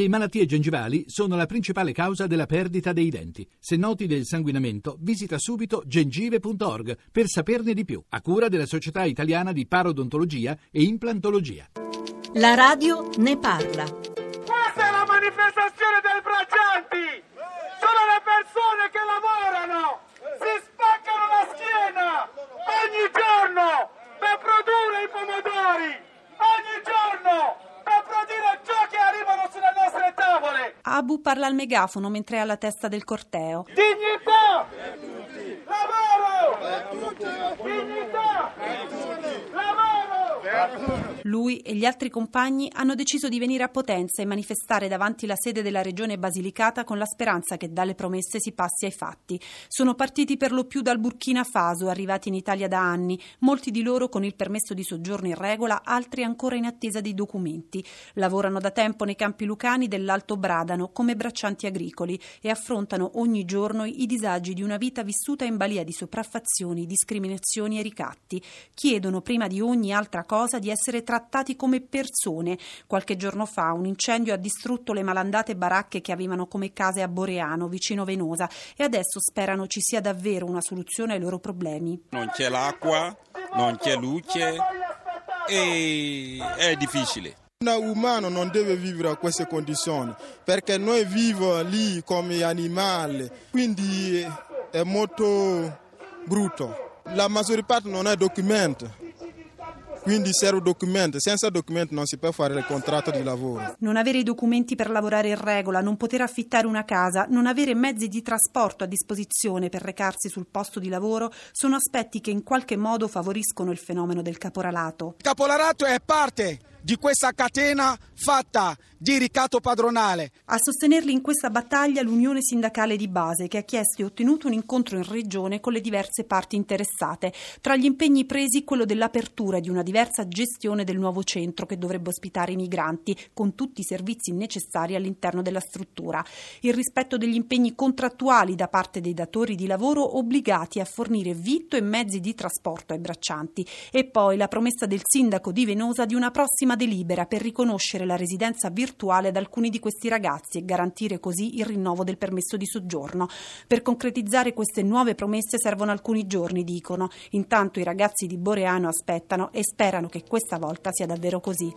Le malattie gengivali sono la principale causa della perdita dei denti. Se noti del sanguinamento, visita subito gengive.org per saperne di più, a cura della Società Italiana di Parodontologia e Implantologia. La radio ne parla. Questa è la manifestazione dei braccianti! Sono le persone che lavorano! Si spaccano la schiena! Ogni giorno! Per produrre i pomodori! Ogni giorno! Per produrre ciò che arrivano sulle nostre tavole! Abu parla al megafono mentre è alla testa del corteo. Dignità! Lavoro! Dignità! Lavoro! Lui e gli altri compagni hanno deciso di venire a Potenza e manifestare davanti la sede della regione Basilicata con la speranza che dalle promesse si passi ai fatti. Sono partiti per lo più dal Burkina Faso, arrivati in Italia da anni, molti di loro con il permesso di soggiorno in regola, altri ancora in attesa dei documenti. Lavorano da tempo nei campi lucani dell'Alto Bradano come braccianti agricoli e affrontano ogni giorno i disagi di una vita vissuta in balia di sopraffazioni, discriminazioni e ricatti. Chiedono prima di ogni altra cosa di essere trattati come persone. Qualche giorno fa un incendio ha distrutto le malandate baracche che avevano come case a Boreano, vicino Venosa, e adesso sperano ci sia davvero una soluzione ai loro problemi. non c'è l'acqua, non c'è luce e è difficile. Un umano non deve vivere a queste condizioni perché noi viviamo lì come animali, quindi è molto brutto. La maggior parte non ha documenti, quindi serve documenti. Senza documenti non si può fare il contratto di lavoro. Non avere i documenti per lavorare in regola, non poter affittare una casa, non avere mezzi di trasporto a disposizione per recarsi sul posto di lavoro sono aspetti che in qualche modo favoriscono il fenomeno del caporalato. Il caporalato è parte di questa catena fatta di ricatto padronale. A sostenerli in questa battaglia l'Unione Sindacale di Base, che ha chiesto e ottenuto un incontro in regione con le diverse parti interessate. Tra gli impegni presi quello dell'apertura di una diversa gestione del nuovo centro che dovrebbe ospitare i migranti, con tutti i servizi necessari all'interno della struttura. Il rispetto degli impegni contrattuali da parte dei datori di lavoro obbligati a fornire vitto e mezzi di trasporto ai braccianti. E poi la promessa del sindaco di Venosa di una prossima delibera per riconoscere la residenza virtuale ad alcuni di questi ragazzi e garantire così il rinnovo del permesso di soggiorno. Per concretizzare queste nuove promesse servono alcuni giorni, dicono. Intanto i ragazzi di Boreano aspettano e sperano che questa volta sia davvero così.